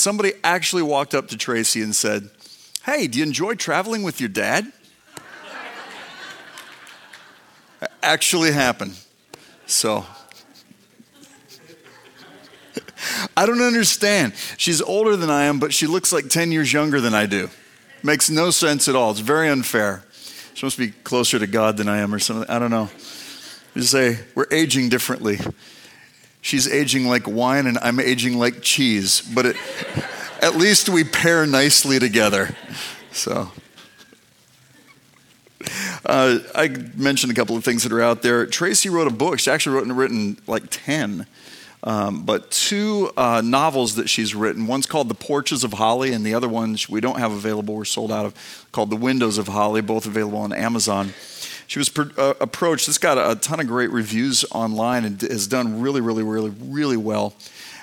somebody actually walked up to Tracy and said, Hey, do you enjoy traveling with your dad? actually happened. So I don't understand. She's older than I am, but she looks like 10 years younger than I do. Makes no sense at all. It's very unfair. She must be closer to God than I am or something. I don't know. You say, we're aging differently. She's aging like wine and I'm aging like cheese, but it, at least we pair nicely together. So. Uh, I mentioned a couple of things that are out there. Tracy wrote a book. She actually wrote and written like 10. Um, but two uh, novels that she's written. One's called The Porches of Holly, and the other one we don't have available, we're sold out of, called The Windows of Holly, both available on Amazon. She was uh, approached, this got a, a, ton of great reviews online and has done really, really, really, really well.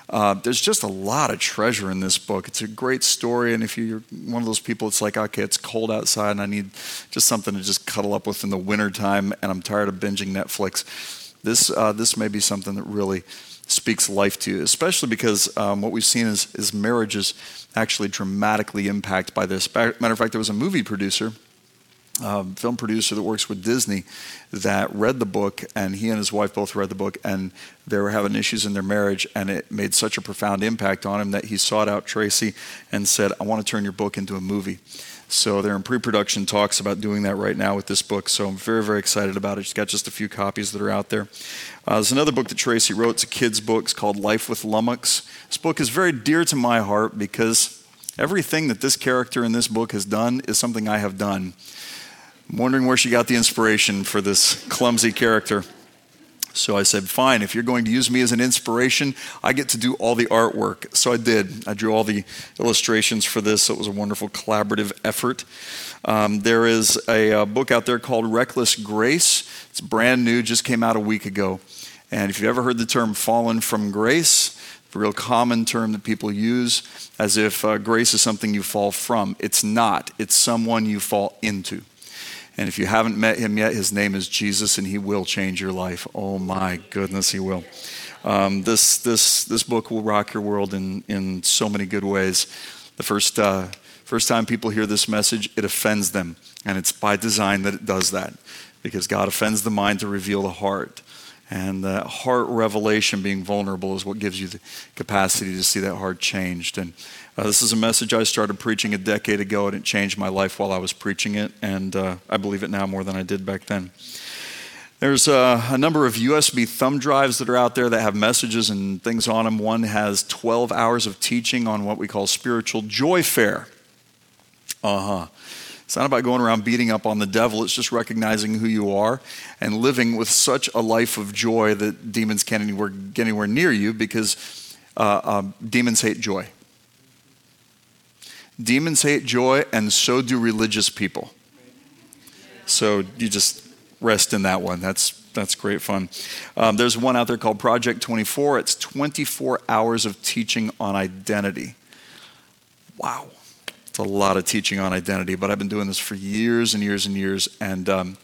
Uh, there's just a lot of treasure in this book. It's a great story, and if you're one of those people, it's like, okay, it's cold outside, and I need just something to just cuddle up with in the wintertime, and I'm tired of binging Netflix. This, uh, this may be something that really speaks life to you, especially because um, what we've seen is, is marriages actually dramatically impacted by this. Matter of fact, there was a movie producer, um, film producer that works with Disney, that read the book, and he and his wife both read the book, and they were having issues in their marriage, and it made such a profound impact on him that he sought out Tracy and said, I want to turn your book into a movie. So they're in pre-production talks about doing that right now with this book. So I'm very, very excited about it. She's got just a few copies that are out there. Uh, there's another book that Tracy wrote. It's a kid's book. It's called Life with Lummox. This book is very dear to my heart because everything that this character in this book has done is something I have done. I'm wondering where she got the inspiration for this clumsy character. So I said, fine, if you're going to use me as an inspiration, I get to do all the artwork. So I did. I drew all the illustrations for this. So it was a wonderful collaborative effort. Um, there is a, a, book out there called Reckless Grace. It's brand new, just came out a week ago. And if you've ever heard the term fallen from grace, a real common term that people use as if uh, grace is something you fall from. It's not, it's someone you fall into. And if you haven't met him yet, his name is Jesus, and he will change your life. Oh my goodness, he will. Um, this, this, this book will rock your world in, in so many good ways. The first, uh, first time people hear this message, it offends them. And it's by design that it does that, because God offends the mind to reveal the heart. And the heart revelation, being vulnerable, is what gives you the capacity to see that heart changed. And uh, this is a message I started preaching a decade ago, and it changed my life while I was preaching it, and uh, I believe it now more than I did back then. There's uh, a number of USB thumb drives that are out there that have messages and things on them. One has 12 hours of teaching on what we call spiritual joy fair. Uh huh. It's not about going around beating up on the devil, it's just recognizing who you are and living with such a life of joy that demons can't anywhere, get anywhere near you because uh, uh, demons hate joy. Demons hate joy, and so do religious people. So you just rest in that one. That's that's great fun. Um, there's one out there called Project 24. It's 24 hours of teaching on identity. Wow, it's a lot of teaching on identity. But I've been doing this for years and years and years, and um,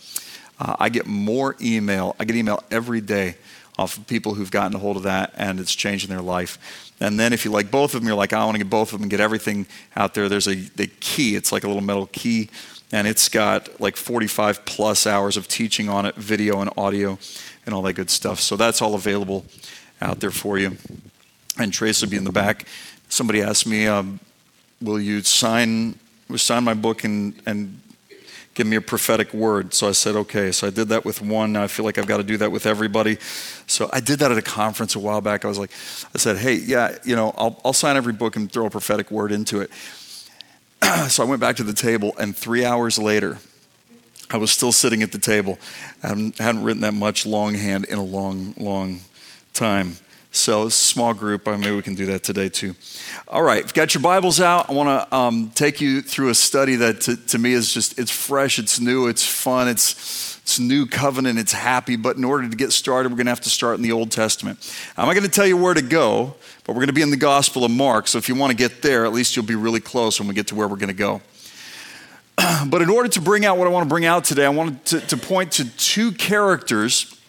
uh, I get more email. I get email every day off of people who've gotten a hold of that, and it's changing their life. And then if you like both of them, you're like, I want to get both of them and get everything out there. There's a the key. It's like a little metal key, and it's got like 45 plus hours of teaching on it, video and audio, and all that good stuff. So that's all available out there for you. And Trace will be in the back. Somebody asked me, um, "Will you sign sign my book and and give me a prophetic word. So I said, okay. So I did that with one. Now I feel like I've got to do that with everybody. So I did that at a conference a while back. I was like, I said, hey, yeah, you know, I'll, I'll sign every book and throw a prophetic word into it. so I went back to the table, and three hours later, I was still sitting at the table. I hadn't written that much longhand in a long, long time. So, small group, I maybe we can do that today too. All right, got your Bibles out, I want to um, take you through a study that to, to, me is just, it's fresh, it's new, it's fun, it's, it's new covenant, it's happy. But in order to get started, we're going to have to start in the Old Testament. I'm not going to tell you where to go, but we're going to be in the Gospel of Mark. So, if you want to get there, at least you'll be really close when we get to where we're going to go. but in order to bring out what I want to bring out today, I wanted to, to point to two characters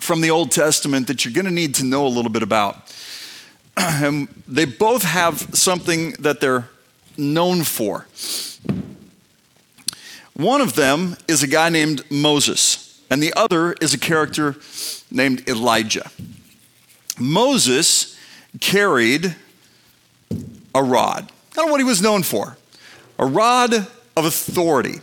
from the Old Testament that you're going to need to know a little bit about. and they both have something that they're known for. One of them is a guy named Moses, and the other is a character named Elijah. Moses carried a rod. I don't know what he was known for a rod of authority.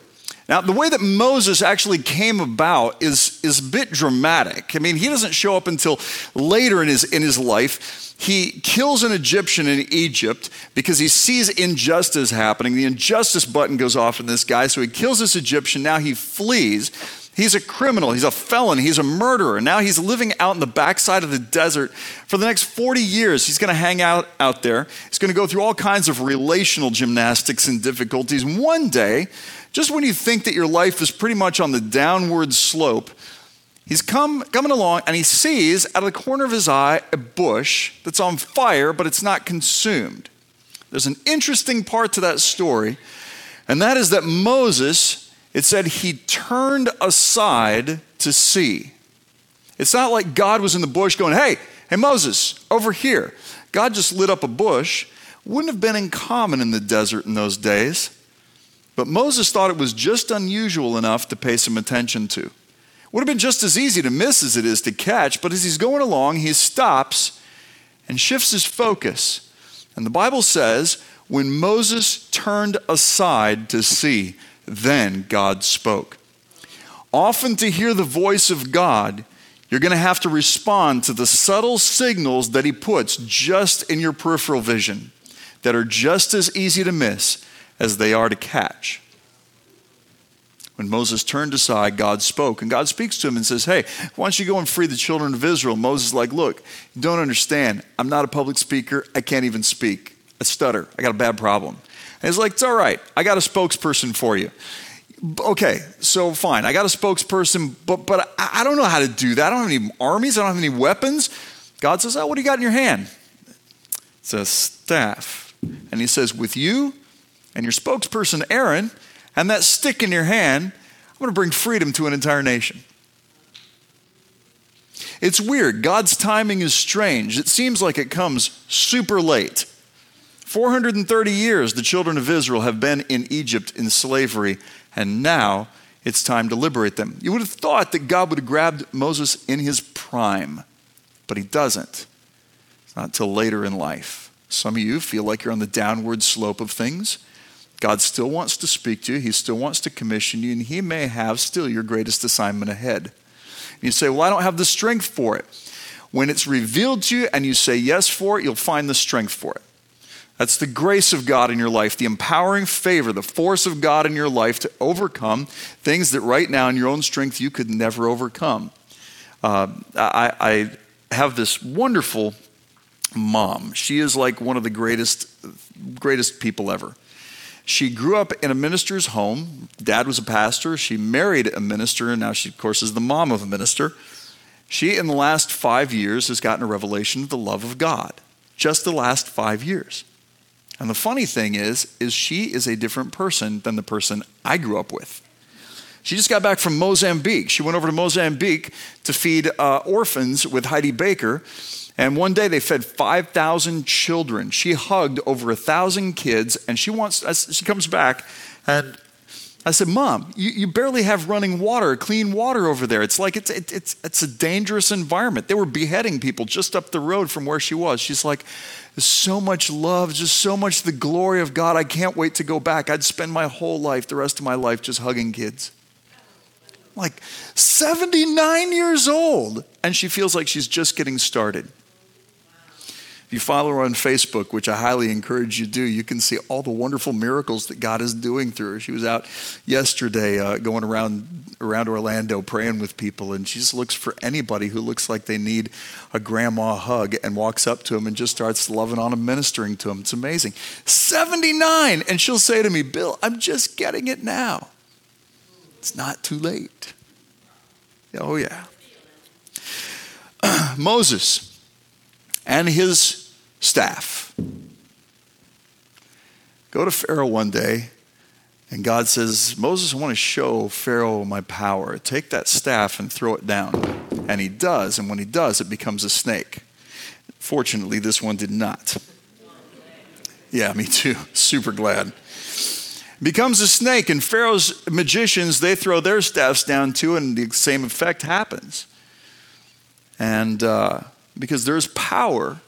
Now, the way that Moses actually came about is, is a bit dramatic. I mean, he doesn't show up until later in his, in his life. He kills an Egyptian in Egypt because he sees injustice happening. The injustice button goes off in this guy, so he kills this Egyptian. Now he flees. He's a criminal, he's a felon, he's a murderer. Now he's living out in the backside of the desert for the next 40 years. He's going to hang out out there. He's going to go through all kinds of relational gymnastics and difficulties. One day, just when you think that your life is pretty much on the downward slope, he's come, coming along and he sees out of the corner of his eye a bush that's on fire, but it's not consumed. There's an interesting part to that story, and that is that Moses it said he turned aside to see. It's not like God was in the bush going, hey, hey, Moses, over here. God just lit up a bush. Wouldn't have been uncommon in the desert in those days. But Moses thought it was just unusual enough to pay some attention to. Would have been just as easy to miss as it is to catch, but as he's going along, he stops and shifts his focus. And the Bible says, when Moses turned aside to see, then God spoke. Often, to hear the voice of God, you're going to have to respond to the subtle signals that He puts just in your peripheral vision that are just as easy to miss as they are to catch. When Moses turned aside, God spoke. And God speaks to him and says, Hey, why don't you go and free the children of Israel? Moses is like, Look, don't understand. I'm not a public speaker. I can't even speak. I stutter. I got a bad problem. And he's like, It's all right. I got a spokesperson for you. Okay, so fine. I got a spokesperson, but, but I, I don't know how to do that. I don't have any armies. I don't have any weapons. God says, Oh, what do you got in your hand? It's a staff. And he says, With you and your spokesperson, Aaron, and that stick in your hand, I'm going to bring freedom to an entire nation. It's weird. God's timing is strange. It seems like it comes super late. 430 years the children of Israel have been in Egypt in slavery, and now it's time to liberate them. You would have thought that God would have grabbed Moses in his prime, but he doesn't. It's not till later in life. Some of you feel like you're on the downward slope of things. God still wants to speak to you, He still wants to commission you, and He may have still your greatest assignment ahead. And you say, Well, I don't have the strength for it. When it's revealed to you and you say yes for it, you'll find the strength for it. That's the grace of God in your life, the empowering favor, the force of God in your life to overcome things that right now in your own strength you could never overcome. Uh, I, I have this wonderful mom. She is like one of the greatest, greatest people ever. She grew up in a minister's home. Dad was a pastor. She married a minister, and now she, of course, is the mom of a minister. She, in the last five years, has gotten a revelation of the love of God. Just the last five years. And the funny thing is, is she is a different person than the person I grew up with. She just got back from Mozambique. She went over to Mozambique to feed uh, orphans with Heidi Baker. And one day they fed 5,000 children. She hugged over a thousand kids, and she wants. She comes back, and I said, "Mom, you, you barely have running water, clean water over there. It's like it's it, it's it's a dangerous environment. They were beheading people just up the road from where she was." She's like, so much love, just so much the glory of God. I can't wait to go back. I'd spend my whole life, the rest of my life, just hugging kids. Like 79 years old, and she feels like she's just getting started. You follow her on Facebook, which I highly encourage you to do, you can see all the wonderful miracles that God is doing through her. She was out yesterday uh, going around around Orlando praying with people, and she just looks for anybody who looks like they need a grandma hug and walks up to them and just starts loving on them, ministering to them. It's amazing. 79, and she'll say to me, Bill, I'm just getting it now. It's not too late. Oh, yeah. Moses and his staff. Go to Pharaoh one day, and God says, Moses, I want to show Pharaoh my power. Take that staff and throw it down. And he does, and when he does, it becomes a snake. Fortunately, this one did not. Yeah, me too. Super glad. Becomes a snake, and Pharaoh's magicians, they throw their staffs down too, and the same effect happens. And uh, because there's power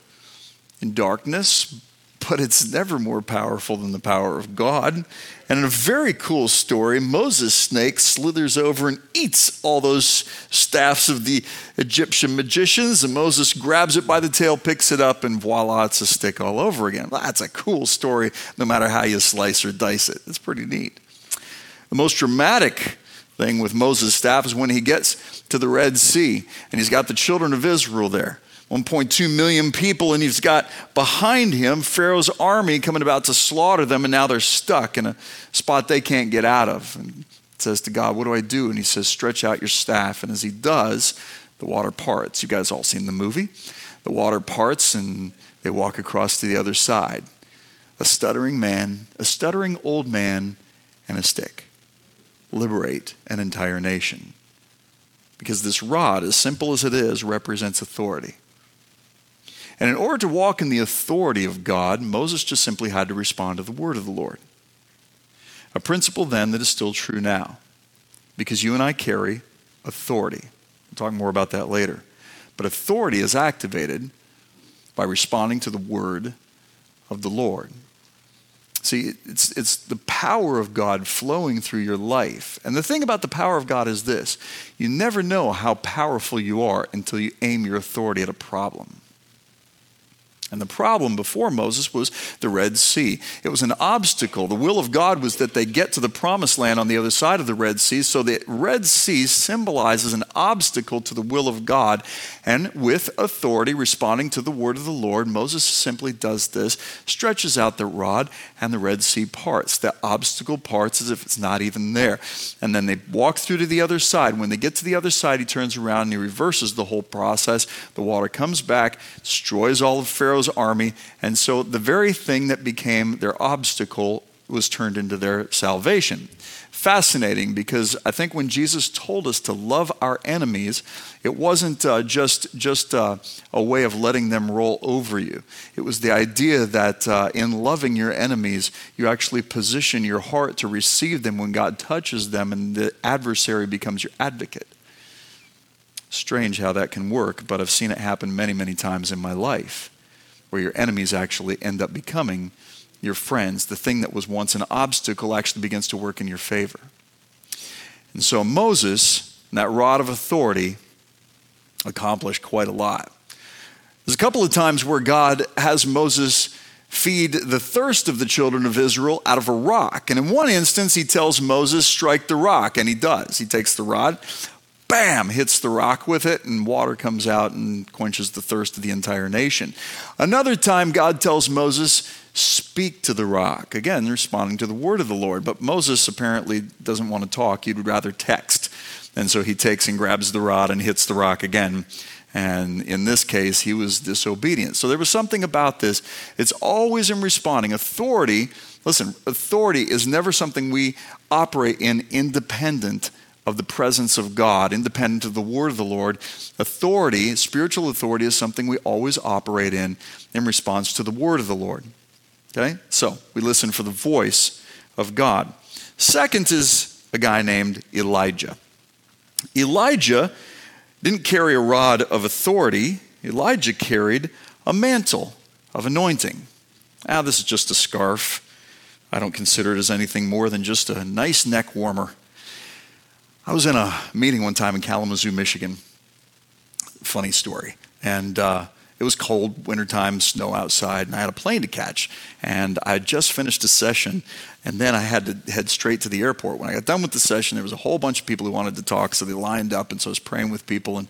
in darkness, but it's never more powerful than the power of God. And in a very cool story, Moses' snake slithers over and eats all those staffs of the Egyptian magicians, and Moses grabs it by the tail, picks it up, and voila, it's a stick all over again. That's a cool story, no matter how you slice or dice it. It's pretty neat. The most dramatic thing with Moses' staff is when he gets to the Red Sea, and he's got the children of Israel there. 1.2 million people, and he's got behind him Pharaoh's army coming about to slaughter them, and now they're stuck in a spot they can't get out of. And says to God, What do I do? And he says, Stretch out your staff. And as he does, the water parts. You guys all seen the movie? The water parts, and they walk across to the other side. A stuttering man, a stuttering old man, and a stick liberate an entire nation. Because this rod, as simple as it is, represents authority. And in order to walk in the authority of God, Moses just simply had to respond to the word of the Lord. A principle then that is still true now, because you and I carry authority. We'll talk more about that later. But authority is activated by responding to the word of the Lord. See, it's, it's the power of God flowing through your life. And the thing about the power of God is this you never know how powerful you are until you aim your authority at a problem. And the problem before Moses was the Red Sea. It was an obstacle. The will of God was that they get to the promised land on the other side of the Red Sea. So the Red Sea symbolizes an obstacle to the will of God. And with authority, responding to the word of the Lord, Moses simply does this stretches out the rod, and the Red Sea parts. The obstacle parts as if it's not even there. And then they walk through to the other side. When they get to the other side, he turns around and he reverses the whole process. The water comes back, destroys all of Pharaoh Pharaoh's army. And so the very thing that became their obstacle was turned into their salvation. Fascinating because I think when Jesus told us to love our enemies, it wasn't uh, just, just uh, a way of letting them roll over you. It was the idea that uh, in loving your enemies, you actually position your heart to receive them when God touches them, and the adversary becomes your advocate. Strange how that can work, but I've seen it happen many, many times in my life where your enemies actually end up becoming your friends. The thing that was once an obstacle actually begins to work in your favor. And so Moses, that rod of authority, accomplished quite a lot. There's a couple of times where God has Moses feed the thirst of the children of Israel out of a rock. And in one instance, he tells Moses, strike the rock, and he does. He takes the rod, bam, hits the rock with it, and water comes out and quenches the thirst of the entire nation. Another time, God tells Moses, Speak to the rock. Again, responding to the word of the Lord. But Moses apparently doesn't want to talk, he'd rather text. And so he takes and grabs the rod and hits the rock again. And in this case, he was disobedient. So there was something about this. It's always in responding. Authority, listen, authority is never something we operate in independent of the presence of God, independent of the word of the Lord. Authority, spiritual authority, is something we always operate in in response to the word of the Lord. Okay? So we listen for the voice of God. Second is a guy named Elijah. Elijah didn't carry a rod of authority, Elijah carried a mantle of anointing. Ah, this is just a scarf. I don't consider it as anything more than just a nice neck warmer. I was in a meeting one time in Kalamazoo, Michigan. Funny story. And uh, it was cold, wintertime, snow outside, and I had a plane to catch. And I had just finished a session, and then I had to head straight to the airport. When I got done with the session, there was a whole bunch of people who wanted to talk, so they lined up, and so I was praying with people. And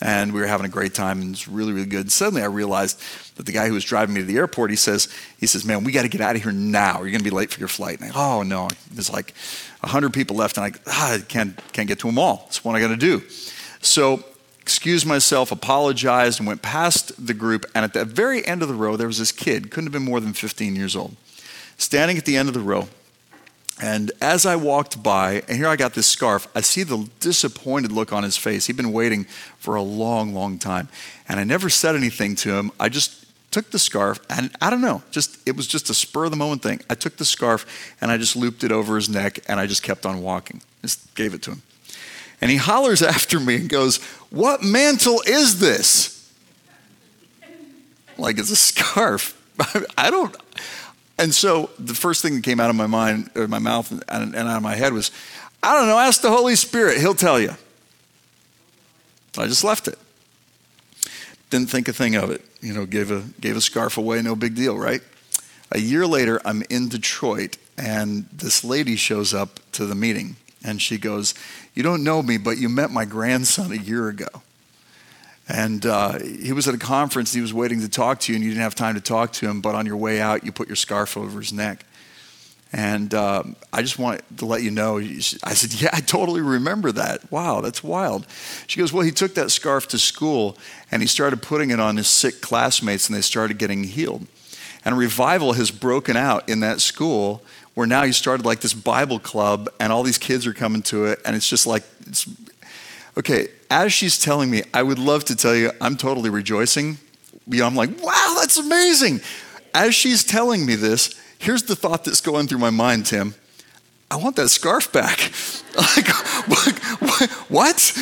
and we were having a great time and it was really really good And suddenly i realized that the guy who was driving me to the airport he says he says man we got to get out of here now you're going to be late for your flight and I, oh no It's like 100 people left and i ah, can't, can't get to them all that's what i got to do so excused myself apologized and went past the group and at the very end of the row there was this kid couldn't have been more than 15 years old standing at the end of the row And as I walked by, and here I got this scarf, I see the disappointed look on his face. He'd been waiting for a long, long time. And I never said anything to him. I just took the scarf, and I don't know, just it was just a spur of the moment thing. I took the scarf and I just looped it over his neck, and I just kept on walking. Just gave it to him. And he hollers after me and goes, What mantle is this? Like it's a scarf. I don't. And so the first thing that came out of my mind, or my mouth, and, and out of my head was, I don't know, ask the Holy Spirit, He'll tell you. I just left it. Didn't think a thing of it. You know, gave a, gave a scarf away, no big deal, right? A year later, I'm in Detroit, and this lady shows up to the meeting, and she goes, You don't know me, but you met my grandson a year ago. And uh, he was at a conference, he was waiting to talk to you, and you didn't have time to talk to him, but on your way out, you put your scarf over his neck. And uh, I just want to let you know. I said, Yeah, I totally remember that. Wow, that's wild. She goes, Well, he took that scarf to school and he started putting it on his sick classmates, and they started getting healed. And revival has broken out in that school where now he started like this Bible club, and all these kids are coming to it, and it's just like, it's, okay, as she's telling me, I would love to tell you I'm totally rejoicing. You know, I'm like, wow, that's amazing. As she's telling me this, here's the thought that's going through my mind, Tim. I want that scarf back. like, what? what?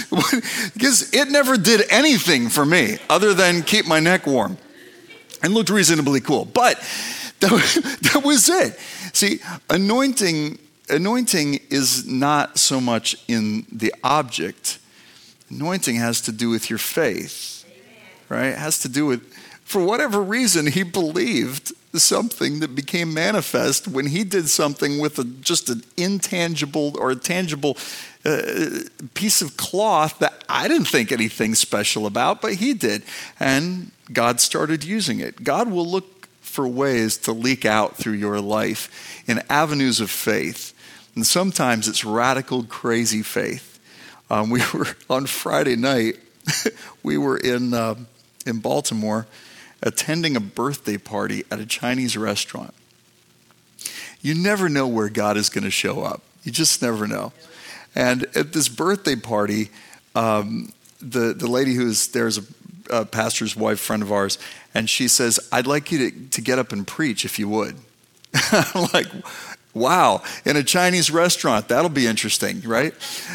Because it never did anything for me other than keep my neck warm and looked reasonably cool. But that, that was it. See, anointing, anointing is not so much in the object Anointing has to do with your faith, right? It has to do with, for whatever reason, he believed something that became manifest when he did something with a, just an intangible or a tangible uh, piece of cloth that I didn't think anything special about, but he did. And God started using it. God will look for ways to leak out through your life in avenues of faith. And sometimes it's radical, crazy faith. Um, we were on Friday night. we were in uh, in Baltimore, attending a birthday party at a Chinese restaurant. You never know where God is going to show up. You just never know. And at this birthday party, um, the the lady who's there is a, a pastor's wife, friend of ours, and she says, "I'd like you to, to get up and preach if you would." I'm like, "Wow!" In a Chinese restaurant, that'll be interesting, right?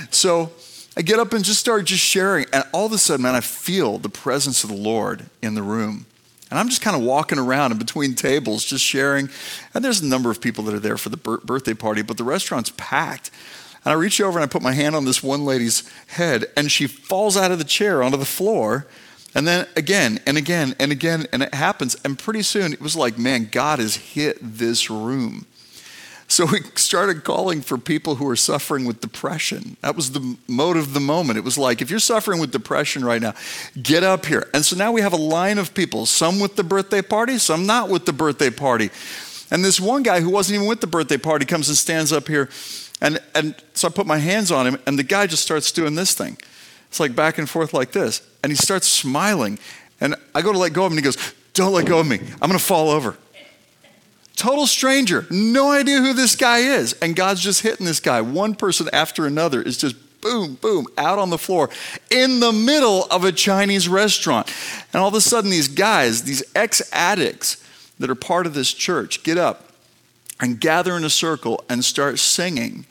So I get up and just start just sharing. And all of a sudden, man, I feel the presence of the Lord in the room. And I'm just kind of walking around in between tables, just sharing. And there's a number of people that are there for the birthday party, but the restaurant's packed. And I reach over and I put my hand on this one lady's head, and she falls out of the chair onto the floor. And then again and again and again, and it happens. And pretty soon it was like, man, God has hit this room. So we started calling for people who are suffering with depression. That was the mode of the moment. It was like, if you're suffering with depression right now, get up here. And so now we have a line of people, some with the birthday party, some not with the birthday party. And this one guy who wasn't even with the birthday party comes and stands up here. And, and so I put my hands on him, and the guy just starts doing this thing. It's like back and forth like this. And he starts smiling. And I go to let go of him, and he goes, Don't let go of me. I'm going to fall over. Total stranger, no idea who this guy is. And God's just hitting this guy. One person after another is just boom, boom, out on the floor in the middle of a Chinese restaurant. And all of a sudden, these guys, these ex addicts that are part of this church, get up and gather in a circle and start singing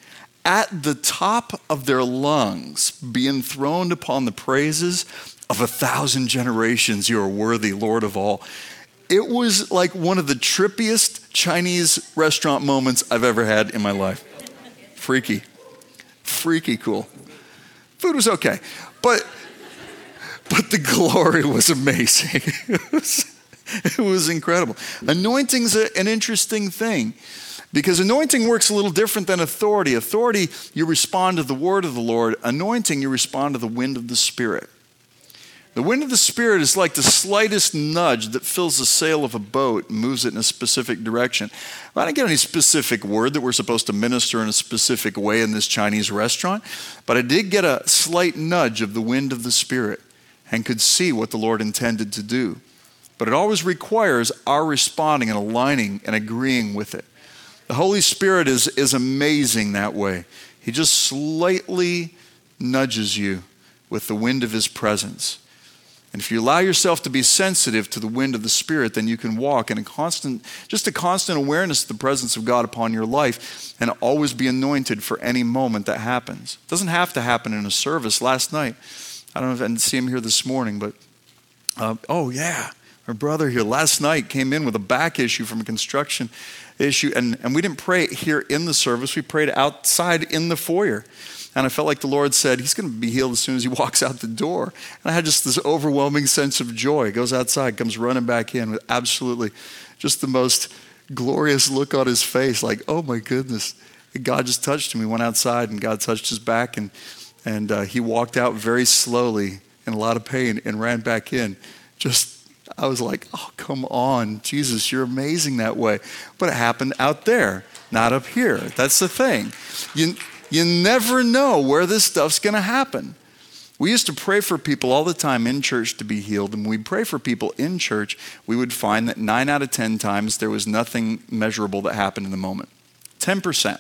at the top of their lungs, be enthroned upon the praises of a thousand generations. You are worthy, Lord of all. It was like one of the trippiest Chinese restaurant moments I've ever had in my life. Freaky. Freaky cool. Food was okay. But but the glory was amazing. it, was, it was incredible. Anointing's a, an interesting thing because anointing works a little different than authority. Authority, you respond to the word of the Lord. Anointing, you respond to the wind of the Spirit. The wind of the Spirit is like the slightest nudge that fills the sail of a boat and moves it in a specific direction. I didn't get any specific word that we're supposed to minister in a specific way in this Chinese restaurant, but I did get a slight nudge of the wind of the Spirit and could see what the Lord intended to do. But it always requires our responding and aligning and agreeing with it. The Holy Spirit is, is amazing that way. He just slightly nudges you with the wind of His presence. And if you allow yourself to be sensitive to the wind of the Spirit, then you can walk in a constant, just a constant awareness of the presence of God upon your life and always be anointed for any moment that happens. It doesn't have to happen in a service. Last night, I don't know if I didn't see him here this morning, but uh, oh, yeah, our brother here last night came in with a back issue from a construction issue, and, and we didn't pray here in the service, we prayed outside in the foyer. And I felt like the Lord said, He's going to be healed as soon as he walks out the door. And I had just this overwhelming sense of joy. He goes outside, comes running back in with absolutely just the most glorious look on his face, like, oh my goodness. And God just touched him. He went outside and God touched his back, and, and uh, he walked out very slowly in a lot of pain and ran back in. Just I was like, oh, come on, Jesus, you're amazing that way. But it happened out there, not up here. That's the thing. You, you never know where this stuff's going to happen. We used to pray for people all the time in church to be healed, and when we pray for people in church, we would find that nine out of 10 times there was nothing measurable that happened in the moment. 10%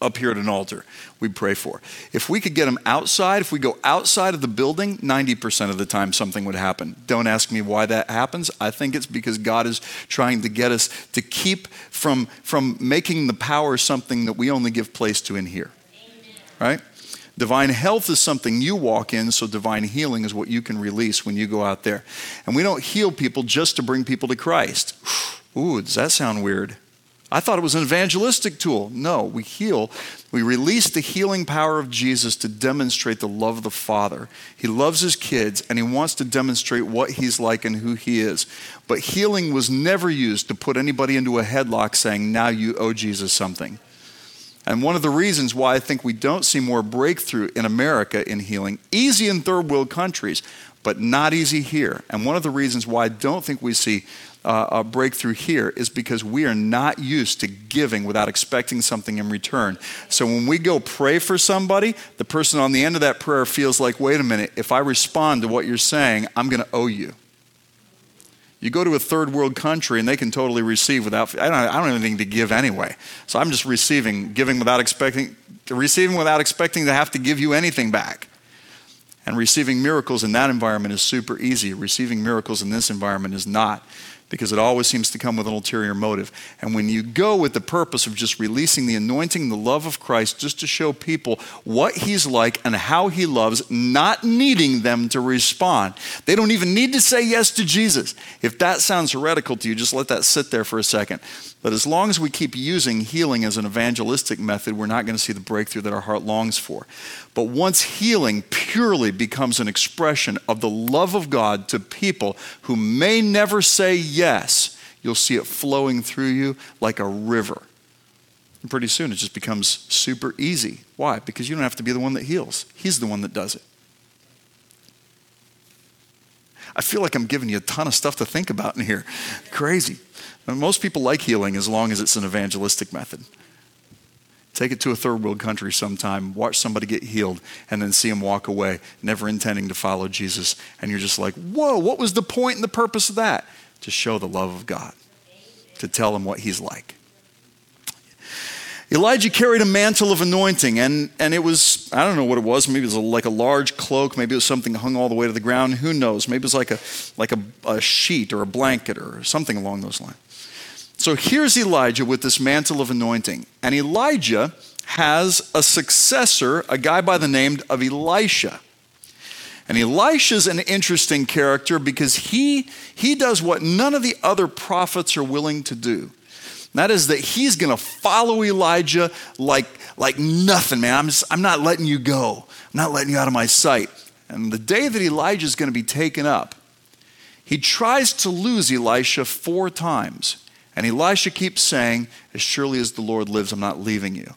up here at an altar we pray for. If we could get them outside, if we go outside of the building, 90% of the time something would happen. Don't ask me why that happens. I think it's because God is trying to get us to keep from, from making the power something that we only give place to in here. Amen. Right? Divine health is something you walk in, so divine healing is what you can release when you go out there. And we don't heal people just to bring people to Christ. Ooh, does that sound weird? I thought it was an evangelistic tool. No, we heal. We release the healing power of Jesus to demonstrate the love of the Father. He loves his kids and he wants to demonstrate what he's like and who he is. But healing was never used to put anybody into a headlock saying, now you owe Jesus something. And one of the reasons why I think we don't see more breakthrough in America in healing, easy in third world countries, but not easy here. And one of the reasons why I don't think we see uh, a breakthrough here is because we are not used to giving without expecting something in return. So when we go pray for somebody, the person on the end of that prayer feels like, wait a minute, if I respond to what you're saying, I'm going to owe you. You go to a third world country and they can totally receive without, I don't, I don't have anything to give anyway. So I'm just receiving, giving without expecting, receiving without expecting to have to give you anything back. And receiving miracles in that environment is super easy. Receiving miracles in this environment is not because it always seems to come with an ulterior motive. And when you go with the purpose of just releasing the anointing, the love of Christ, just to show people what He's like and how He loves, not needing them to respond, they don't even need to say yes to Jesus. If that sounds heretical to you, just let that sit there for a second. But as long as we keep using healing as an evangelistic method, we're not going to see the breakthrough that our heart longs for. But once healing purely becomes an expression of the love of God to people who may never say yes, you'll see it flowing through you like a river. And pretty soon it just becomes super easy. Why? Because you don't have to be the one that heals, He's the one that does it. I feel like I'm giving you a ton of stuff to think about in here. Crazy. Most people like healing as long as it's an evangelistic method. Take it to a third world country sometime, watch somebody get healed, and then see them walk away, never intending to follow Jesus. And you're just like, whoa, what was the point and the purpose of that? To show the love of God, to tell them what he's like. Elijah carried a mantle of anointing, and, and it was, I don't know what it was. Maybe it was a, like a large cloak. Maybe it was something hung all the way to the ground. Who knows? Maybe it was like a, like a, a sheet or a blanket or something along those lines. So here's Elijah with this mantle of anointing. And Elijah has a successor, a guy by the name of Elisha. And Elisha's an interesting character because he, he does what none of the other prophets are willing to do. That is that he's going to follow Elijah like, like nothing, man. I'm, just, I'm not letting you go. I'm not letting you out of my sight. And the day that Elijah is going to be taken up, he tries to lose Elisha four times. And Elisha keeps saying, As surely as the Lord lives, I'm not leaving you.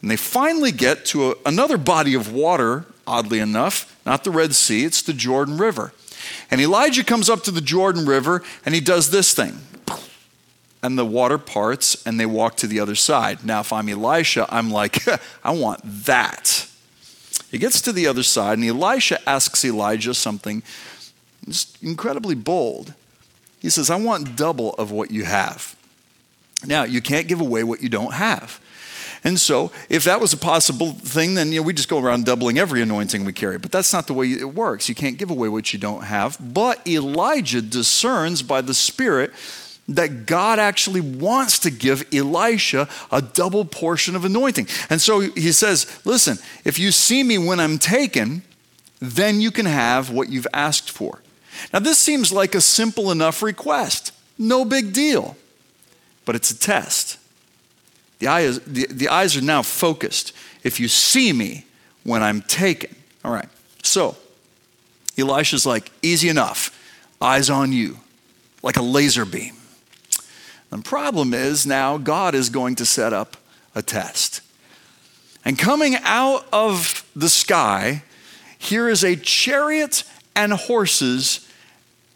And they finally get to a, another body of water, oddly enough, not the Red Sea, it's the Jordan River. And Elijah comes up to the Jordan River and he does this thing. And the water parts and they walk to the other side. Now, if I'm Elisha, I'm like, I want that. He gets to the other side and Elisha asks Elijah something just incredibly bold. He says, I want double of what you have. Now, you can't give away what you don't have. And so, if that was a possible thing, then you know, we just go around doubling every anointing we carry. But that's not the way it works. You can't give away what you don't have. But Elijah discerns by the Spirit that God actually wants to give Elisha a double portion of anointing. And so he says, Listen, if you see me when I'm taken, then you can have what you've asked for. Now, this seems like a simple enough request. No big deal. But it's a test. The, eyes, the, the eyes are now focused. If you see me when I'm taken. All right. So, Elisha's like, easy enough. Eyes on you, like a laser beam. The problem is now God is going to set up a test. And coming out of the sky, here is a chariot and horses,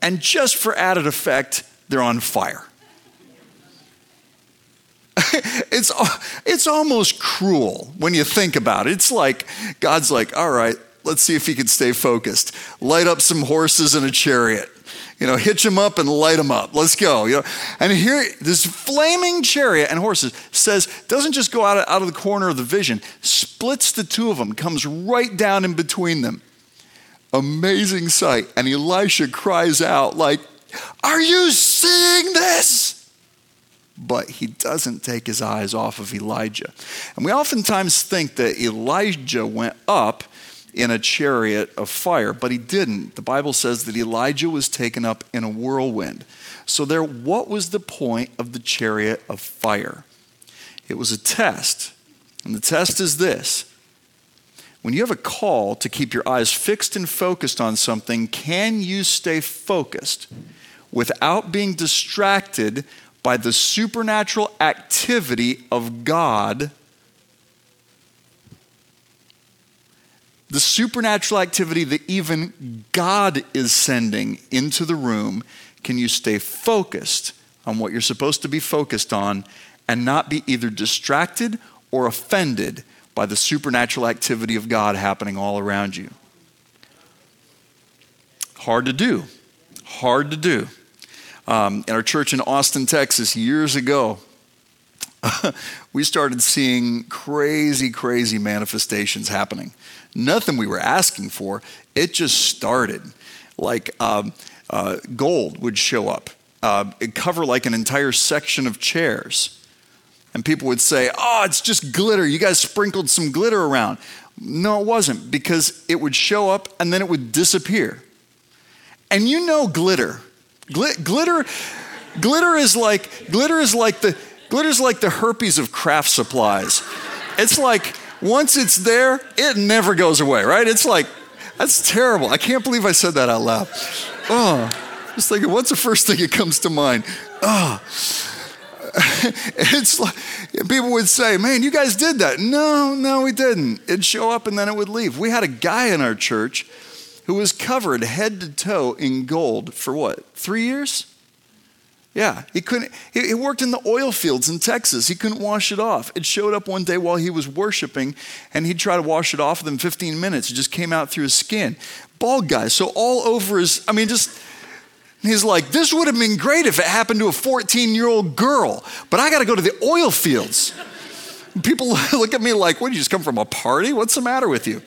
and just for added effect, they're on fire. it's, it's almost cruel when you think about it. It's like God's like, all right, let's see if he can stay focused. Light up some horses and a chariot. You know, hitch them up and light them up. Let's go. You know, and here, this flaming chariot and horses says, doesn't just go out of, out of the corner of the vision, splits the two of them, comes right down in between them. Amazing sight. And Elisha cries out, like, Are you seeing this? But he doesn't take his eyes off of Elijah. And we oftentimes think that Elijah went up in a chariot of fire, but he didn't. The Bible says that Elijah was taken up in a whirlwind. So there what was the point of the chariot of fire? It was a test. And the test is this. When you have a call to keep your eyes fixed and focused on something, can you stay focused without being distracted by the supernatural activity of God, the supernatural activity that even God is sending into the room, can you stay focused on what you're supposed to be focused on and not be either distracted or offended by the supernatural activity of God happening all around you? Hard to do. Hard to do um, in our church in Austin, Texas, years ago, we started seeing crazy, crazy manifestations happening. Nothing we were asking for, it just started. Like um, uh, gold would show up, uh, it'd cover like an entire section of chairs. And people would say, Oh, it's just glitter. You guys sprinkled some glitter around. No, it wasn't, because it would show up and then it would disappear. And you know glitter glitter, glitter is like glitter is like the glitter is like the herpes of craft supplies. It's like once it's there, it never goes away, right? It's like that's terrible. I can't believe I said that out loud. Oh, just thinking, what's the first thing that comes to mind? Oh. it's like people would say, "Man, you guys did that." No, no, we didn't. It'd show up and then it would leave. We had a guy in our church who was covered head to toe in gold for what, three years? Yeah, he couldn't. He worked in the oil fields in Texas. He couldn't wash it off. It showed up one day while he was worshiping, and he'd try to wash it off within 15 minutes. It just came out through his skin. Bald guy, so all over his. I mean, just. He's like, this would have been great if it happened to a 14 year old girl, but I got to go to the oil fields. People look at me like, what, did you just come from a party? What's the matter with you?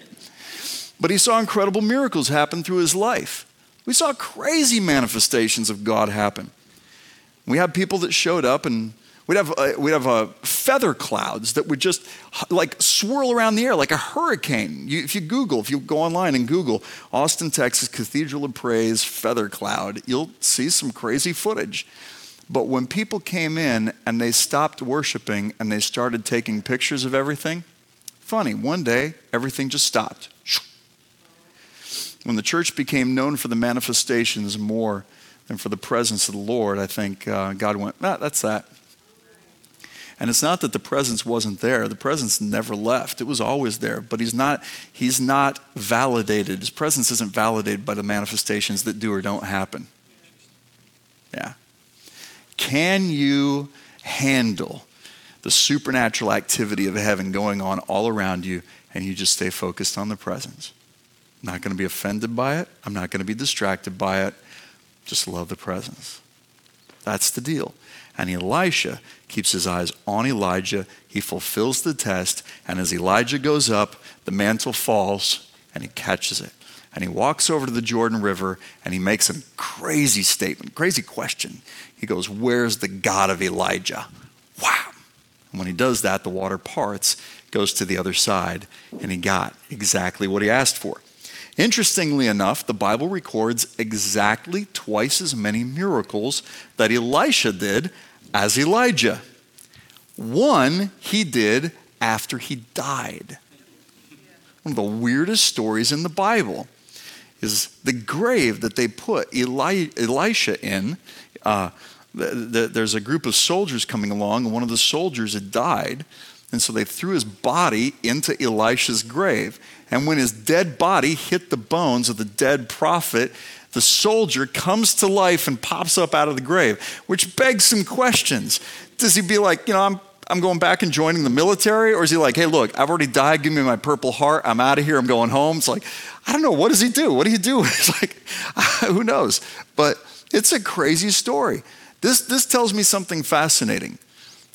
But he saw incredible miracles happen through his life. We saw crazy manifestations of God happen. We had people that showed up and we'd have, uh, we'd have uh, feather clouds that would just like swirl around the air like a hurricane. You, if you Google, if you go online and Google Austin, Texas Cathedral of Praise feather cloud, you'll see some crazy footage. But when people came in and they stopped worshiping and they started taking pictures of everything, funny, one day everything just stopped. When the church became known for the manifestations more than for the presence of the Lord, I think uh, God went, ah, that's that. And it's not that the presence wasn't there. The presence never left. It was always there, but he's not he's not validated. His presence isn't validated by the manifestations that do or don't happen. Yeah. Can you handle the supernatural activity of heaven going on all around you and you just stay focused on the presence? Not going to be offended by it. I'm not going to be distracted by it. Just love the presence. That's the deal. And Elisha keeps his eyes on Elijah. He fulfills the test. And as Elijah goes up, the mantle falls and he catches it. And he walks over to the Jordan River and he makes a crazy statement, crazy question. He goes, Where's the God of Elijah? Wow. And when he does that, the water parts, goes to the other side, and he got exactly what he asked for. Interestingly enough, the Bible records exactly twice as many miracles that Elisha did as Elijah. One he did after he died. One of the weirdest stories in the Bible is the grave that they put Eli- Elisha in. Uh, there's a group of soldiers coming along, and one of the soldiers had died. And so they threw his body into Elisha's grave. And when his dead body hit the bones of the dead prophet, the soldier comes to life and pops up out of the grave, which begs some questions. Does he be like, you know, I'm, I'm going back and joining the military? Or is he like, hey, look, I've already died. Give me my purple heart. I'm out of here. I'm going home. It's like, I don't know. What does he do? What do you do? It's like, who knows? But it's a crazy story. This, this tells me something fascinating,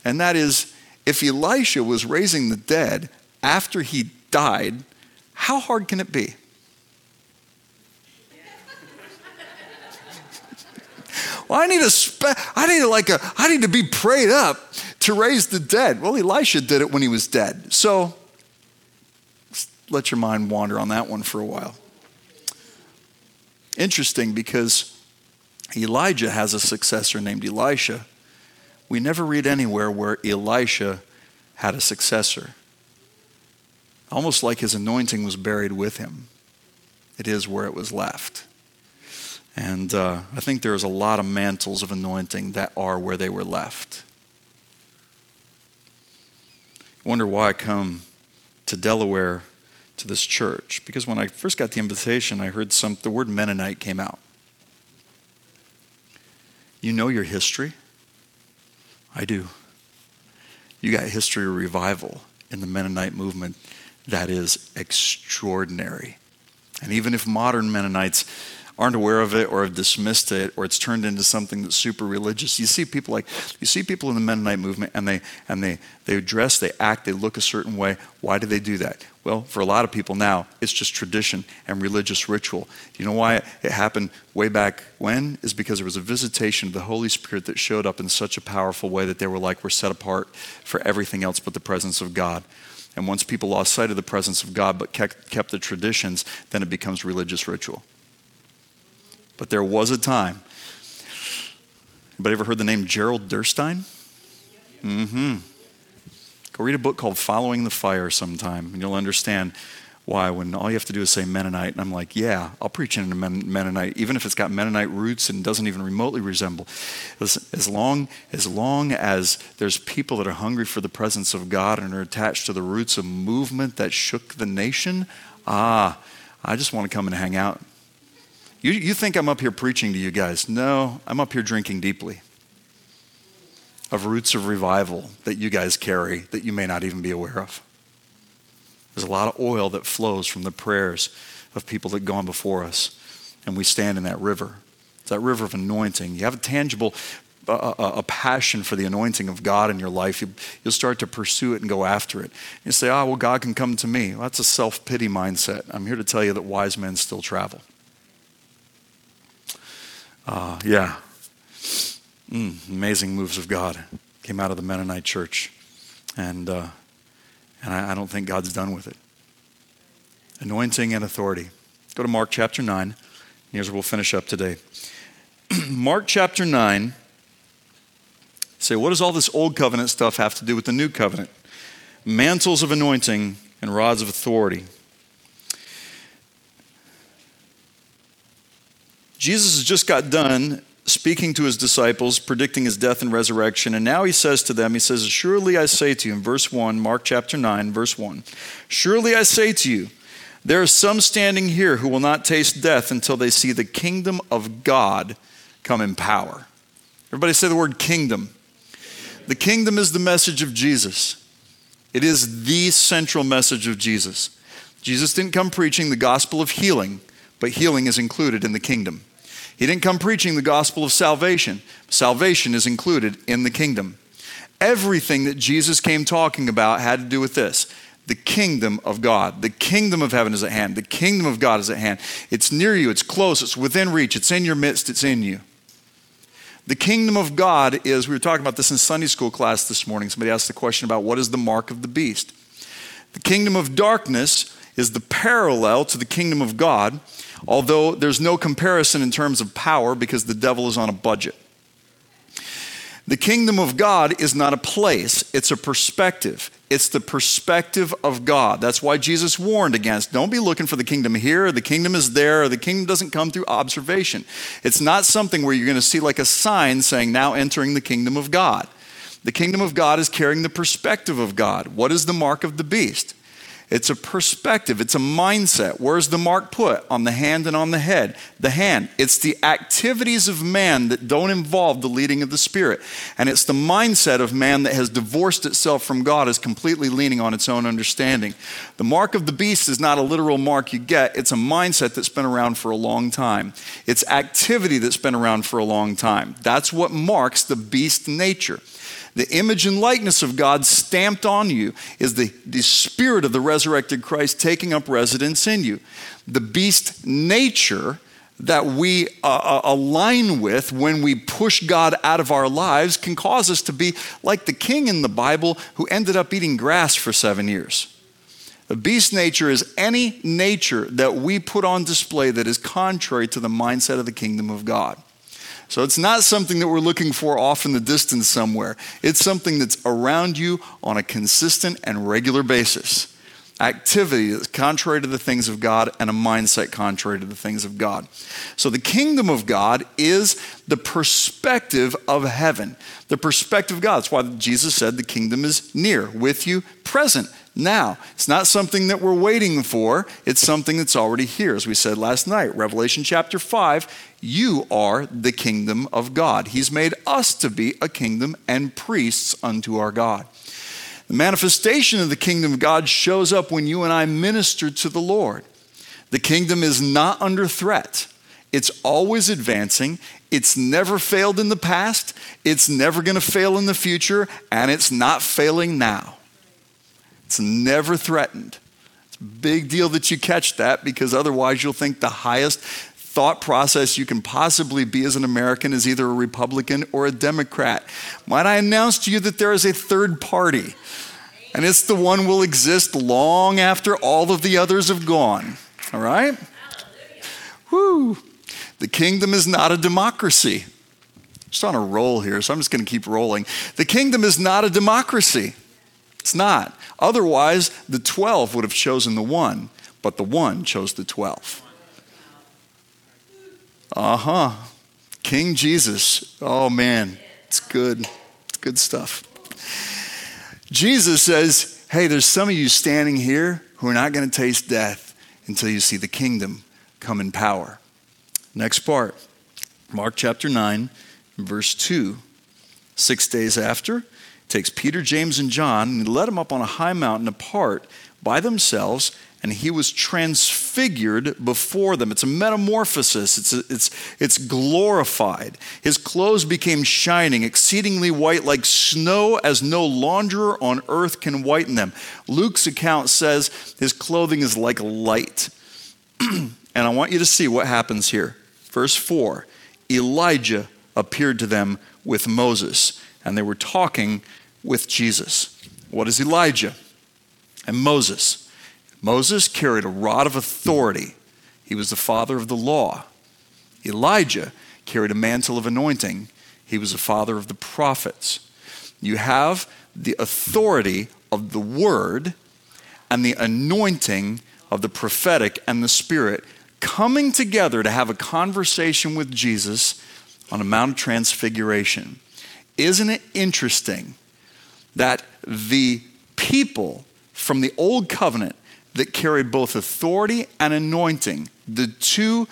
and that is if Elisha was raising the dead after he died, how hard can it be? well, I need a spe- I need like a I need to be prayed up to raise the dead. Well, Elisha did it when he was dead. So let your mind wander on that one for a while. Interesting because Elijah has a successor named Elisha. We never read anywhere where Elisha had a successor. Almost like his anointing was buried with him. It is where it was left. And uh, I think there's a lot of mantles of anointing that are where they were left. Wonder why I come to Delaware to this church. Because when I first got the invitation, I heard some, the word Mennonite came out. You know your history? I do. You got history of revival in the Mennonite movement that is extraordinary. And even if modern Mennonites aren't aware of it or have dismissed it or it's turned into something that's super religious. You see people like you see people in the Mennonite movement and they and they they dress, they act, they look a certain way. Why do they do that? Well, for a lot of people now, it's just tradition and religious ritual. You know why it happened way back when? Is because there was a visitation of the Holy Spirit that showed up in such a powerful way that they were like, we're set apart for everything else but the presence of God. And once people lost sight of the presence of God but kept, the traditions, then it becomes religious ritual. But there was a time. Anybody ever heard the name Gerald Derstine? Mm-hmm. Go read a book called Following the Fire sometime, and you'll understand why when all you have to do is say Mennonite, and I'm like, yeah, I'll preach in a Mennonite, even if it's got Mennonite roots and doesn't even remotely resemble. As long, as long as there's people that are hungry for the presence of God and are attached to the roots of movement that shook the nation, ah, I just want to come and hang out. You, you think I'm up here preaching to you guys. No, I'm up here drinking deeply of roots of revival that you guys carry that you may not even be aware of. There's a lot of oil that flows from the prayers of people that have gone before us, and we stand in that river. It's that river of anointing. You have a tangible a, a, passion for the anointing of God in your life, you, will start to pursue it and go after it. You say, oh, well, God can come to me. Well, that's a self pity mindset. I'm here to tell you that wise men still travel. Uh, yeah. Mm, amazing moves of God came out of the Mennonite church. And, uh, and I, I don't think God's done with it. Anointing and authority. Go to Mark chapter 9. Here's where we'll finish up today. Mark chapter 9. Say, what does all this old covenant stuff have to do with the new covenant? Mantles of anointing and rods of authority. Jesus has just got done speaking to his disciples, predicting his death and resurrection. And now he says to them, He says, Surely I say to you, in verse 1, Mark chapter 9, verse 1, Surely I say to you, there are some standing here who will not taste death until they see the kingdom of God come in power. Everybody say the word kingdom. The kingdom is the message of Jesus, it is the central message of Jesus. Jesus didn't come preaching the gospel of healing, but healing is included in the kingdom. He didn't come preaching the gospel of salvation. Salvation is included in the kingdom. Everything that Jesus came talking about had to do with this the kingdom of God. The kingdom of heaven is at hand. The kingdom of God is at hand. It's near you, it's close, it's within reach, it's in your midst, it's in you. The kingdom of God is, we were talking about this in Sunday school class this morning. Somebody asked the question about what is the mark of the beast. The kingdom of darkness is the parallel to the kingdom of God, although there's no comparison in terms of power because the devil is on a budget. The kingdom of God is not a place, it's a perspective. It's the perspective of God. That's why Jesus warned against don't be looking for the kingdom here, the kingdom is there, the kingdom doesn't come through observation. It's not something where you're going to see like a sign saying now entering the kingdom of God. The kingdom of God is carrying the perspective of God. What is the mark of the beast? It's a perspective, it's a mindset. Where's the mark put? On the hand and on the head. The hand. It's the activities of man that don't involve the leading of the Spirit. And it's the mindset of man that has divorced itself from God, is completely leaning on its own understanding. The mark of the beast is not a literal mark you get, it's a mindset that's been around for a long time. It's activity that's been around for a long time. That's what marks the beast nature. The image and likeness of God stamped on you is the, the spirit of the resurrected Christ taking up residence in you. The beast nature that we uh, uh, align with when we push God out of our lives can cause us to be like the king in the Bible who ended up eating grass for seven years. The beast nature is any nature that we put on display that is contrary to the mindset of the kingdom of God. So it's not something that we're looking for off in the distance somewhere. It's something that's around you on a consistent and regular basis. Activity that's contrary to the things of God and a mindset contrary to the things of God. So the kingdom of God is the perspective of heaven. The perspective of God. That's why Jesus said the kingdom is near, with you, present now. It's not something that we're waiting for, it's something that's already here. As we said last night, Revelation chapter 5, you are the kingdom of God. He's made us to be a kingdom and priests unto our God. The manifestation of the kingdom of God shows up when you and I minister to the Lord. The kingdom is not under threat. It's always advancing. It's never failed in the past. It's never going to fail in the future. And it's not failing now. It's never threatened. It's a big deal that you catch that because otherwise you'll think the highest thought process you can possibly be as an American is either a Republican or a Democrat. Might I announce to you that there is a third party, and it's the one will exist long after all of the others have gone. All right? Woo! The kingdom is not a democracy. Just on a roll here, so I'm just going to keep rolling. The kingdom is not a democracy. It's not. Otherwise, the 12 would have chosen the one, but the one chose the 12. Uh huh. King Jesus. Oh, man. It's good. It's good stuff. Jesus says, Hey, there's some of you standing here who are not going to taste death until you see the kingdom come in power. Next part Mark chapter 9, verse 2. Six days after, takes Peter, James, and John and he led them up on a high mountain apart by themselves, and he was transfigured before them. It's a metamorphosis, it's, a, it's, it's glorified. His clothes became shining, exceedingly white, like snow, as no launderer on earth can whiten them. Luke's account says his clothing is like light. and I want you to see what happens here. Verse 4 Elijah appeared to them with Moses, and they were talking with Jesus. What is Elijah? And Moses. Moses carried a rod of authority, he was the father of the law. Elijah carried a mantle of anointing, he was the father of the prophets. You have the authority of the word and the anointing of the prophetic and the spirit coming together to have a conversation with Jesus on a Mount of Transfiguration. Isn't it interesting that the people from the old covenant that carried both authority and anointing, the two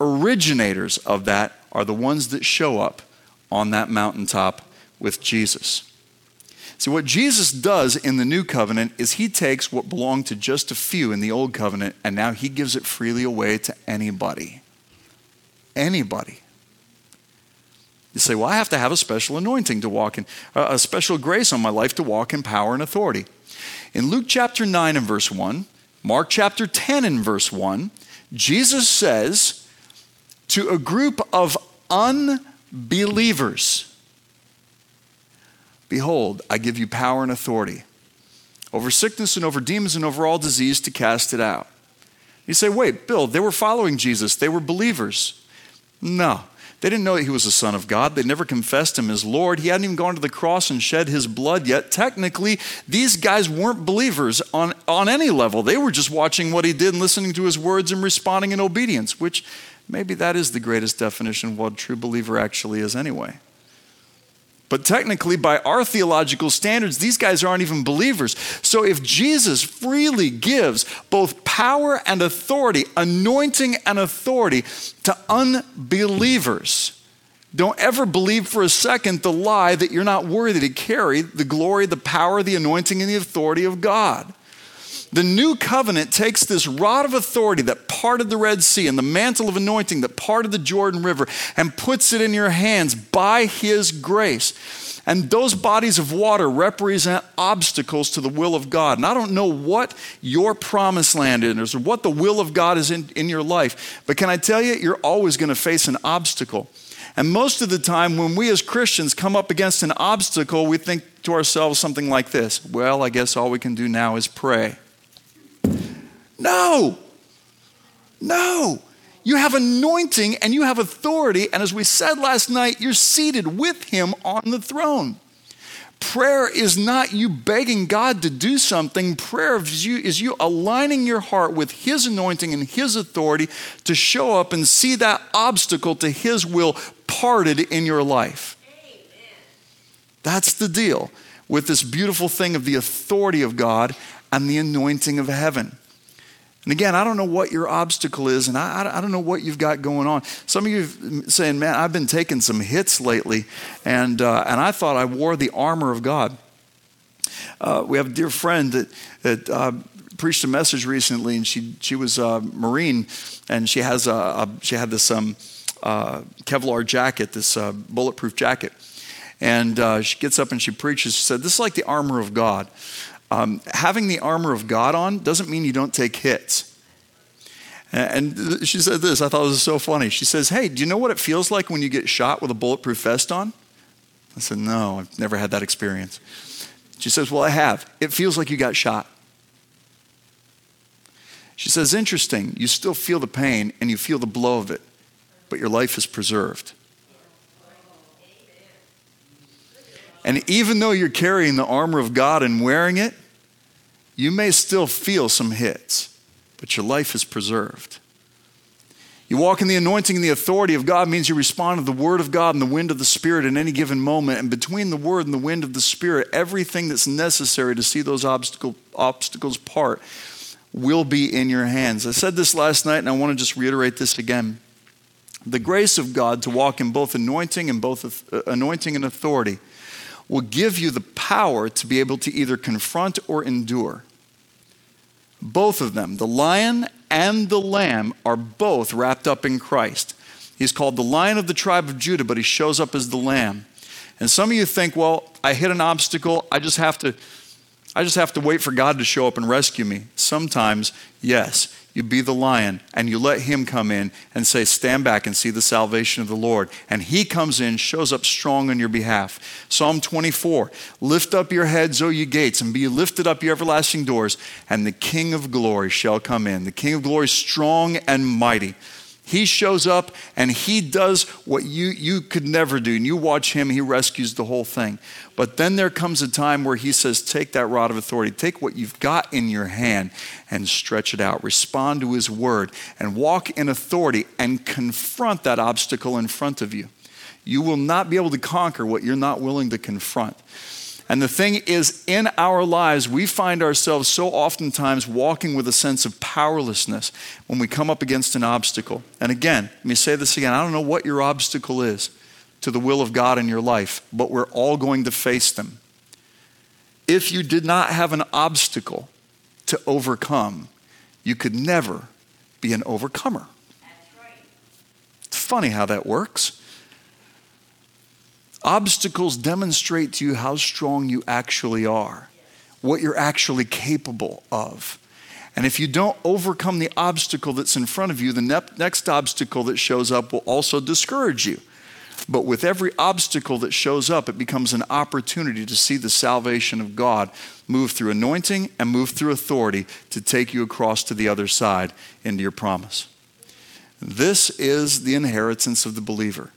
originators of that are the ones that show up on that mountaintop with Jesus. See, what Jesus does in the new covenant is he takes what belonged to just a few in the old covenant and now he gives it freely away to anybody. Anybody. You say, well, I have to have a special anointing to walk in, a special grace on my life to walk in power and authority. In Luke chapter 9 and verse 1, Mark chapter 10 and verse 1, Jesus says to a group of unbelievers, Behold, I give you power and authority over sickness and over demons and over all disease to cast it out. You say, wait, Bill, they were following Jesus, they were believers. No, they didn't know that he was the Son of God. They never confessed him as Lord. He hadn't even gone to the cross and shed his blood yet. Technically, these guys weren't believers on, on any level. They were just watching what he did and listening to his words and responding in obedience, which maybe that is the greatest definition of what a true believer actually is, anyway. But technically, by our theological standards, these guys aren't even believers. So if Jesus freely gives both power and authority, anointing and authority to unbelievers, don't ever believe for a second the lie that you're not worthy to carry the glory, the power, the anointing, and the authority of God. The new covenant takes this rod of authority that parted the Red Sea and the mantle of anointing that parted the Jordan River and puts it in your hands by His grace. And those bodies of water represent obstacles to the will of God. And I don't know what your promised land is or what the will of God is in, in your life, but can I tell you, you're always going to face an obstacle. And most of the time, when we as Christians come up against an obstacle, we think to ourselves something like this Well, I guess all we can do now is pray. No. No. You have anointing and you have authority. And as we said last night, you're seated with him on the throne. Prayer is not you begging God to do something. Prayer is you, is you aligning your heart with His anointing and His authority to show up and see that obstacle to His will parted in your life. Amen. That's the deal with this beautiful thing of the authority of God and the anointing of heaven. And again, I don't know what your obstacle is, and I, I don't know what you've got going on. Some of you saying, "Man, I've been taking some hits lately, and uh, and I thought I wore the armor of God." Uh, we have a dear friend that that uh, preached a message recently, and she she was a Marine, and she has a, a she had this um, uh, Kevlar jacket, this uh, bulletproof jacket, and uh, she gets up and she preaches. She said, "This is like the armor of God." Um, having the armor of God on doesn't mean you don't take hits. And she said this, I thought it was so funny. She says, Hey, do you know what it feels like when you get shot with a bulletproof vest on? I said, No, I've never had that experience. She says, Well, I have. It feels like you got shot. She says, Interesting. You still feel the pain and you feel the blow of it, but your life is preserved. And even though you're carrying the armor of God and wearing it, you may still feel some hits, but your life is preserved. You walk in the anointing and the authority of God means you respond to the word of God and the wind of the Spirit in any given moment. And between the word and the wind of the Spirit, everything that's necessary to see those obstacle, obstacles part will be in your hands. I said this last night, and I want to just reiterate this again. The grace of God to walk in both anointing and both uh, anointing and authority will give you the power to be able to either confront or endure. Both of them, the lion and the lamb, are both wrapped up in Christ. He's called the lion of the tribe of Judah, but he shows up as the lamb. And some of you think, well, I hit an obstacle, I just have to I just have to wait for God to show up and rescue me. Sometimes, yes, you be the lion and you let him come in and say, Stand back and see the salvation of the Lord. And he comes in, shows up strong on your behalf. Psalm 24 Lift up your heads, O ye gates, and be lifted up, ye everlasting doors, and the King of glory shall come in. The King of glory, strong and mighty. He shows up and he does what you, you could never do. And you watch him, he rescues the whole thing. But then there comes a time where he says, Take that rod of authority, take what you've got in your hand and stretch it out. Respond to his word and walk in authority and confront that obstacle in front of you. You will not be able to conquer what you're not willing to confront. And the thing is, in our lives, we find ourselves so oftentimes walking with a sense of powerlessness when we come up against an obstacle. And again, let me say this again I don't know what your obstacle is to the will of God in your life, but we're all going to face them. If you did not have an obstacle to overcome, you could never be an overcomer. It's funny how that works. Obstacles demonstrate to you how strong you actually are, what you're actually capable of. And if you don't overcome the obstacle that's in front of you, the ne- next obstacle that shows up will also discourage you. But with every obstacle that shows up, it becomes an opportunity to see the salvation of God move through anointing and move through authority to take you across to the other side into your promise. This is the inheritance of the believer.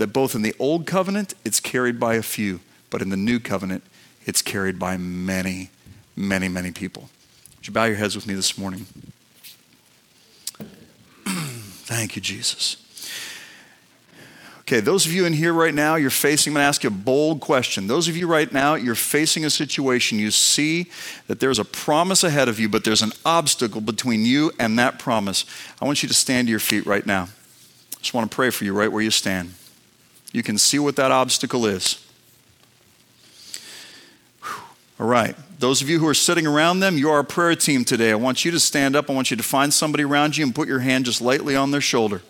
That both in the old covenant, it's carried by a few, but in the new covenant, it's carried by many, many, many people. Would you bow your heads with me this morning? Thank you, Jesus. Okay, those of you in here right now, you're facing, I'm going to ask you a bold question. Those of you right now, you're facing a situation, you see that there's a promise ahead of you, but there's an obstacle between you and that promise. I want you to stand to your feet right now. I just want to pray for you right where you stand. You can see what that obstacle is. All right. Those of you who are sitting around them, you are a prayer team today. I want you to stand up. I want you to find somebody around you and put your hand just lightly on their shoulder.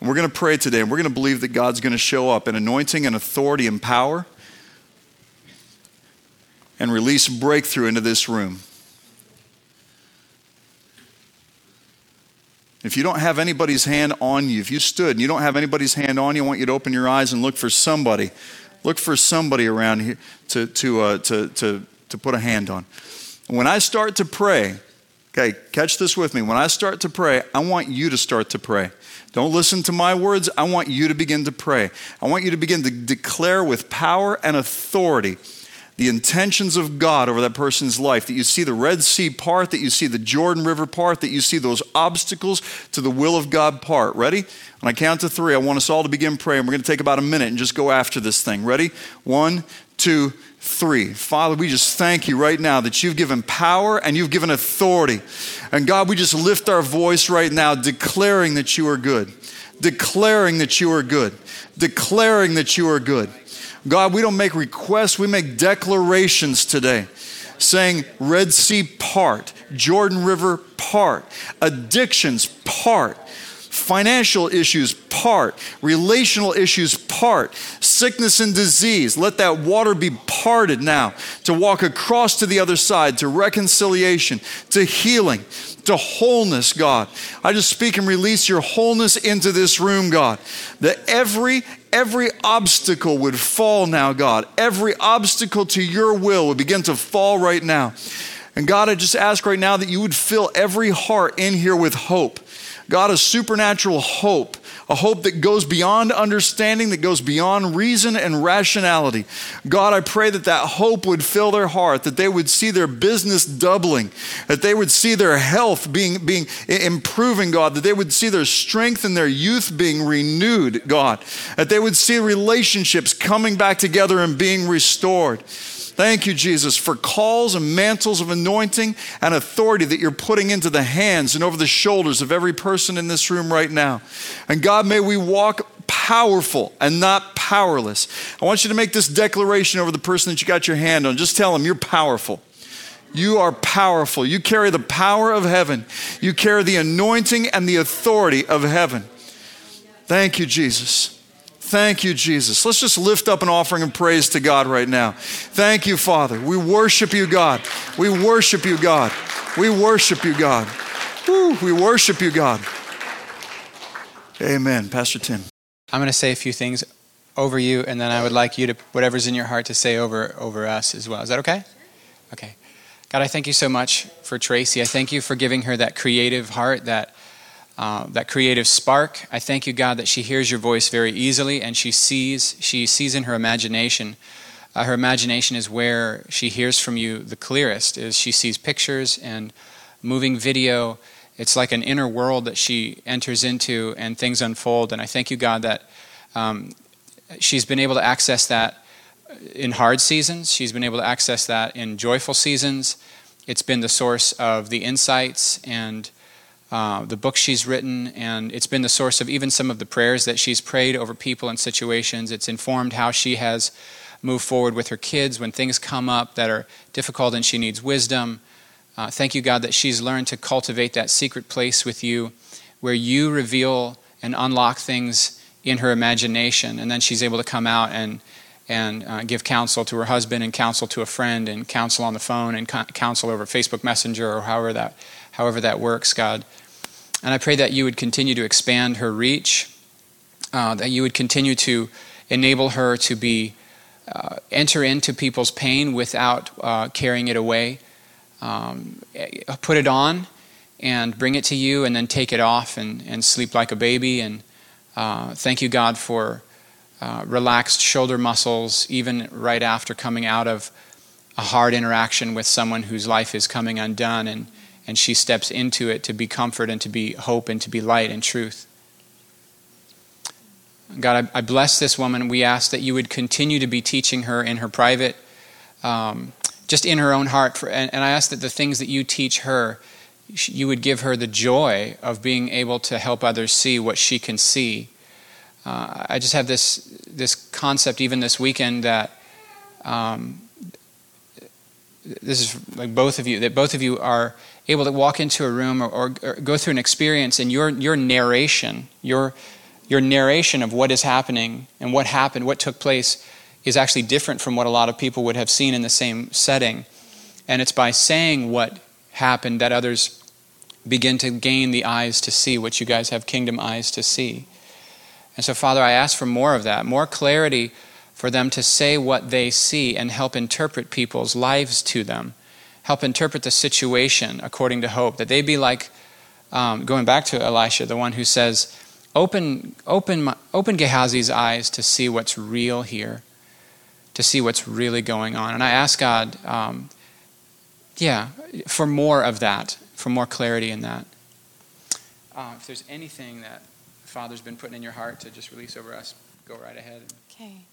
And we're going to pray today, and we're going to believe that God's going to show up in anointing and authority and power and release breakthrough into this room. If you don't have anybody's hand on you, if you stood and you don't have anybody's hand on you, I want you to open your eyes and look for somebody. Look for somebody around here to, to, uh, to, to, to put a hand on. When I start to pray, okay, catch this with me. When I start to pray, I want you to start to pray. Don't listen to my words. I want you to begin to pray. I want you to begin to declare with power and authority the intentions of God over that person's life, that you see the Red Sea part, that you see the Jordan River part, that you see those obstacles to the will of God part. Ready? When I count to three, I want us all to begin praying. We're going to take about a minute and just go after this thing. Ready? One, two, three. Father, we just thank you right now that you've given power and you've given authority. And God, we just lift our voice right now, declaring that you are good, declaring that you are good, declaring that you are good. God, we don't make requests, we make declarations today saying, Red Sea part, Jordan River part, addictions part, financial issues part, relational issues part, sickness and disease. Let that water be parted now to walk across to the other side, to reconciliation, to healing, to wholeness, God. I just speak and release your wholeness into this room, God. That every every obstacle would fall now, God. Every obstacle to your will would begin to fall right now. And God, I just ask right now that you would fill every heart in here with hope. God, a supernatural hope, a hope that goes beyond understanding, that goes beyond reason and rationality. God, I pray that that hope would fill their heart, that they would see their business doubling, that they would see their health being, being improving, God, that they would see their strength and their youth being renewed, God, that they would see relationships coming back together and being restored. Thank you, Jesus, for calls and mantles of anointing and authority that you're putting into the hands and over the shoulders of every person in this room right now. And God, may we walk powerful and not powerless. I want you to make this declaration over the person that you got your hand on. Just tell them you're powerful. You are powerful. You carry the power of heaven. You carry the anointing and the authority of heaven. Thank you, Jesus. Thank you, Jesus. Let's just lift up an offering of praise to God right now. Thank you, Father. We worship you, God. We worship you, God. We worship you, God. Woo, we worship you, God. Amen. Pastor Tim. I'm going to say a few things over you, and then I would like you to, whatever's in your heart, to say over, over us as well. Is that okay? Okay. God, I thank you so much for Tracy. I thank you for giving her that creative heart, that uh, that creative spark. I thank you, God, that she hears your voice very easily and she sees, she sees in her imagination. Uh, her imagination is where she hears from you the clearest, is she sees pictures and moving video. It's like an inner world that she enters into and things unfold. And I thank you, God, that um, she's been able to access that in hard seasons. She's been able to access that in joyful seasons. It's been the source of the insights and uh, the books she's written, and it's been the source of even some of the prayers that she's prayed over people and situations. It's informed how she has moved forward with her kids when things come up that are difficult and she needs wisdom. Uh, thank you, God, that she's learned to cultivate that secret place with you where you reveal and unlock things in her imagination, and then she's able to come out and and uh, give counsel to her husband and counsel to a friend and counsel on the phone and counsel over Facebook Messenger or however that however that works, God. And I pray that you would continue to expand her reach, uh, that you would continue to enable her to be uh, enter into people's pain without uh, carrying it away. Um, put it on and bring it to you, and then take it off and, and sleep like a baby. And uh, thank you, God, for uh, relaxed shoulder muscles, even right after coming out of a hard interaction with someone whose life is coming undone. And, and she steps into it to be comfort and to be hope and to be light and truth. God, I, bless this woman. We ask that you would continue to be teaching her in her private, um, just in her own heart. For, and, and I ask that the things that you teach her, you would give her the joy of being able to help others see what she can see. Uh, I just have this this concept even this weekend that um, this is like both of you that both of you are able to walk into a room or, or, or go through an experience and your your narration your your narration of what is happening and what happened, what took place, is actually different from what a lot of people would have seen in the same setting. And it's by saying what happened that others begin to gain the eyes to see what you guys have kingdom eyes to see. And so, Father, I ask for more of that, more clarity for them to say what they see and help interpret people's lives to them, help interpret the situation according to hope, that they be like, um, going back to Elisha, the one who says, Open, open, my, open Gehazi's eyes to see what's real here, to see what's really going on. And I ask God, um, yeah, for more of that, for more clarity in that. Uh, if there's anything that Father's been putting in your heart to just release over us, go right ahead. Okay.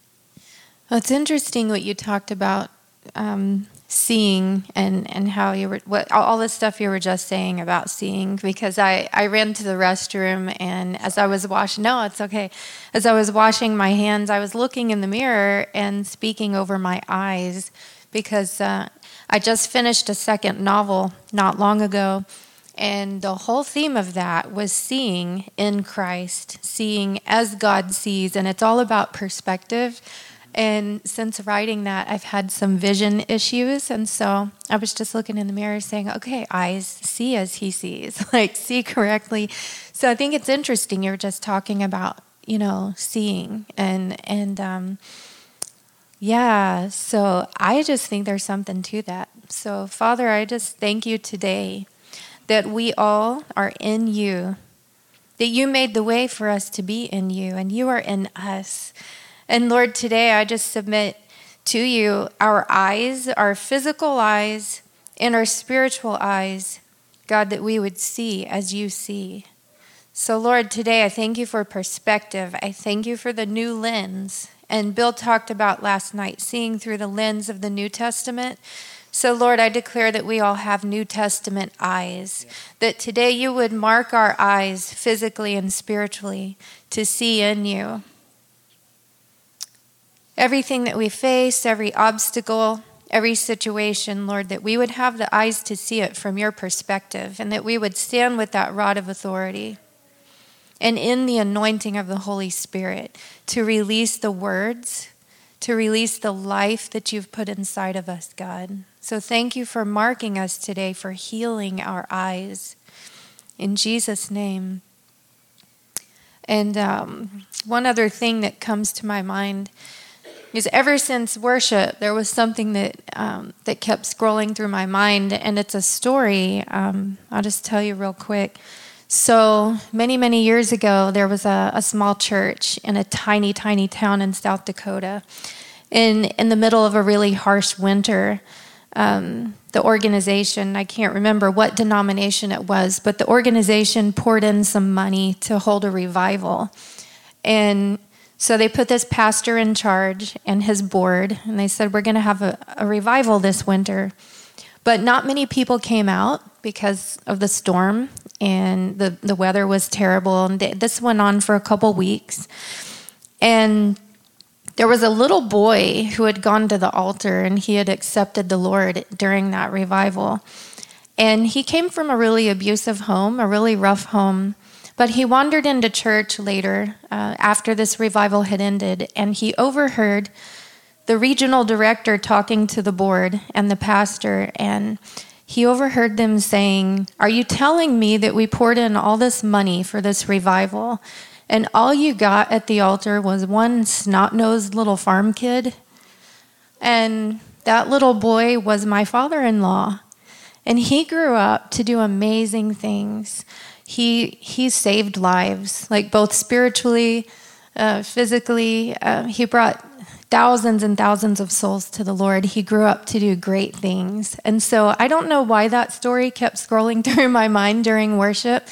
Well, it's interesting what you talked about um, seeing and, and how you were what all the stuff you were just saying about seeing because I, I ran to the restroom and as I was washing no it's okay. As I was washing my hands I was looking in the mirror and speaking over my eyes because uh, I just finished a second novel not long ago and the whole theme of that was seeing in Christ seeing as God sees and it's all about perspective and since writing that, I've had some vision issues. And so I was just looking in the mirror saying, okay, eyes see as he sees, like see correctly. So I think it's interesting. You're just talking about, you know, seeing and, and, um, yeah, so I just think there's something to that. So, Father, I just thank you today that we all are in you, that you made the way for us to be in you, and you are in us. And Lord, today I just submit to you our eyes, our physical eyes, and our spiritual eyes, God, that we would see as you see. So, Lord, today I thank you for perspective. I thank you for the new lens. And Bill talked about last night seeing through the lens of the New Testament. So, Lord, I declare that we all have New Testament eyes, that today you would mark our eyes physically and spiritually to see in you. Everything that we face, every obstacle, every situation, Lord, that we would have the eyes to see it from your perspective and that we would stand with that rod of authority and in the anointing of the Holy Spirit to release the words, to release the life that you've put inside of us, God. So thank you for marking us today, for healing our eyes. In Jesus' name. And um, one other thing that comes to my mind because ever since worship, there was something that um, that kept scrolling through my mind, and it's a story. Um, I'll just tell you real quick. So many, many years ago, there was a, a small church in a tiny, tiny town in South Dakota. In in the middle of a really harsh winter, um, the organization, I can't remember what denomination it was, but the organization poured in some money to hold a revival. And so they put this pastor in charge and his board, and they said, We're going to have a, a, revival this winter. But not many people came out because of the storm, and the, the weather was terrible. And they, this went on for a couple weeks. And there was a little boy who had gone to the altar and he had accepted the Lord during that revival. And he came from a really abusive home, a really rough home. But he wandered into church later uh, after this revival had ended, and he overheard the regional director talking to the board and the pastor, and he overheard them saying, Are you telling me that we poured in all this money for this revival, and all you got at the altar was one snot nosed little farm kid? And that little boy was my father in law. And he grew up to do amazing things. He, he saved lives, like both spiritually, uh, physically. Uh, he brought thousands and thousands of souls to the Lord. He grew up to do great things. And so I don't know why that story kept scrolling through my mind during worship,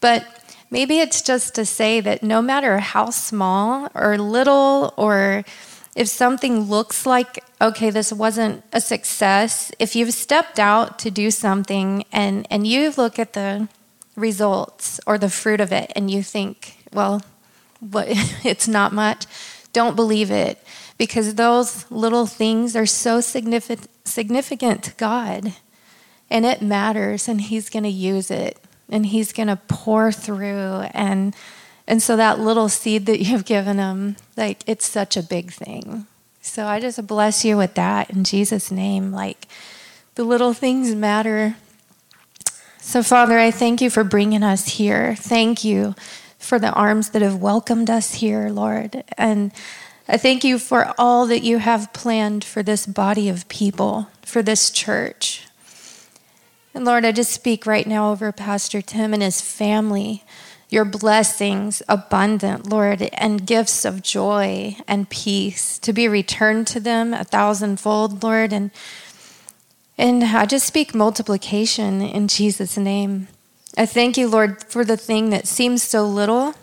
but maybe it's just to say that no matter how small or little or if something looks like, okay, this wasn't a success, if you've stepped out to do something and, and you look at the results or the fruit of it and you think, well, what, it's not much, don't believe it because those little things are so significant, to God and it matters and He's going to use it and He's going to pour through and and so that little seed that you've given him, like it's such a big thing. So I just bless you with that in Jesus' name. Like the little things matter. So, Father, I thank you for bringing us here. Thank you for the arms that have welcomed us here, Lord. And I thank you for all that you have planned for this body of people, for this church. And Lord, I just speak right now over Pastor Tim and his family your blessings abundant, Lord, and gifts of joy and peace to be returned to them a thousandfold, Lord. And, and I just speak multiplication in Jesus' name. I thank you, Lord, for the thing that seems so little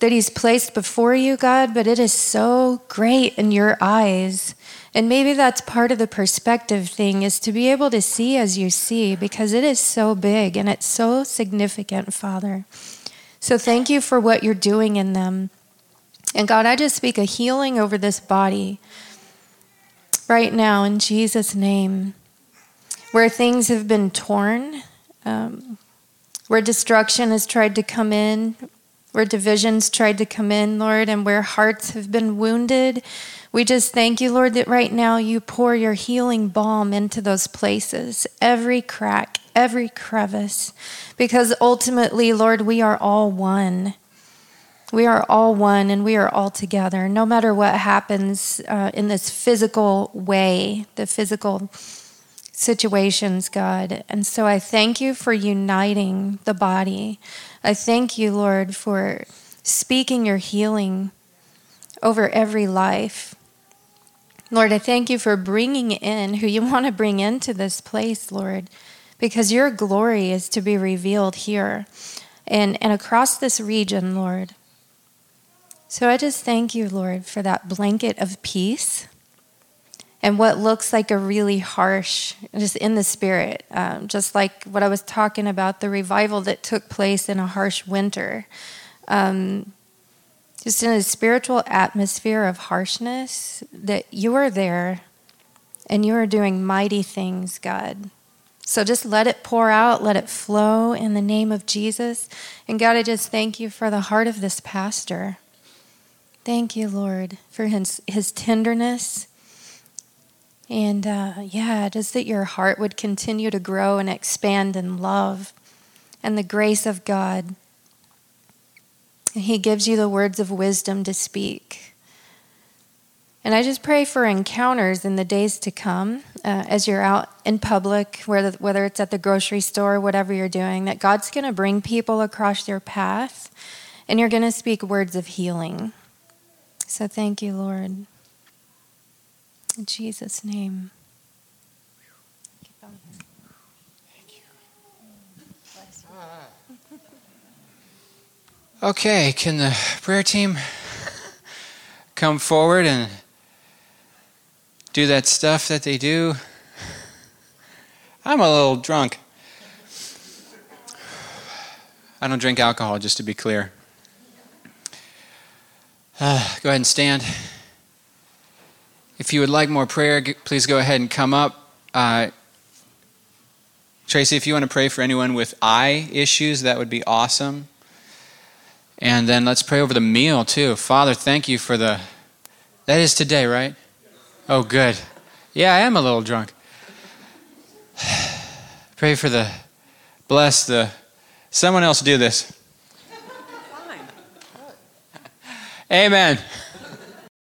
that He's placed before you, God, but it is so great in your eyes. And maybe that's part of the perspective thing is to be able to see as you see because it is so big and it's so significant, Father. So thank you for what you're doing in them. And God, I just speak a healing over this body right now in Jesus' name. Where things have been torn, um, where destruction has tried to come in, where divisions tried to come in, Lord, and where hearts have been wounded. We just thank you, Lord, that right now you pour your healing balm into those places, every crack, every crevice, because ultimately, Lord, we are all one. We are all one and we are all together. No matter what happens uh, in this physical way, the physical situations, God. And so I thank you for uniting the body. I thank you, Lord, for speaking your healing over every life. Lord, I thank you for bringing in who you want to bring into this place, Lord because your glory is to be revealed here and, and across this region, Lord. So I just thank you, Lord, for that blanket of peace and what looks like a really harsh, just in the spirit, um, just like what I was talking about, the revival that took place in a harsh winter. Um, just in a spiritual atmosphere of harshness, that you are there and you are doing mighty things, God. So just let it pour out, let it flow in the name of Jesus. And God, I just thank you for the heart of this pastor. Thank you, Lord, for his, his tenderness. And uh, yeah, just that your heart would continue to grow and expand in love and the grace of God. And he gives you the words of wisdom to speak. And I just pray for encounters in the days to come uh, as you're out in public, whether, whether it's at the grocery store, whatever you're doing, that God's going to bring people across your path and you're going to speak words of healing. So thank you, Lord. In Jesus' name. Okay, can the prayer team come forward and do that stuff that they do. I'm a little drunk. I don't drink alcohol, just to be clear. Uh, go ahead and stand. If you would like more prayer, please go ahead and come up. Uh, Tracy, if you want to pray for anyone with eye issues, that would be awesome. And then let's pray over the meal too. Father, thank you for the. That is today, right? Oh, good. Yeah, I am a little drunk. Pray for the. Bless the. Someone else do this. Amen.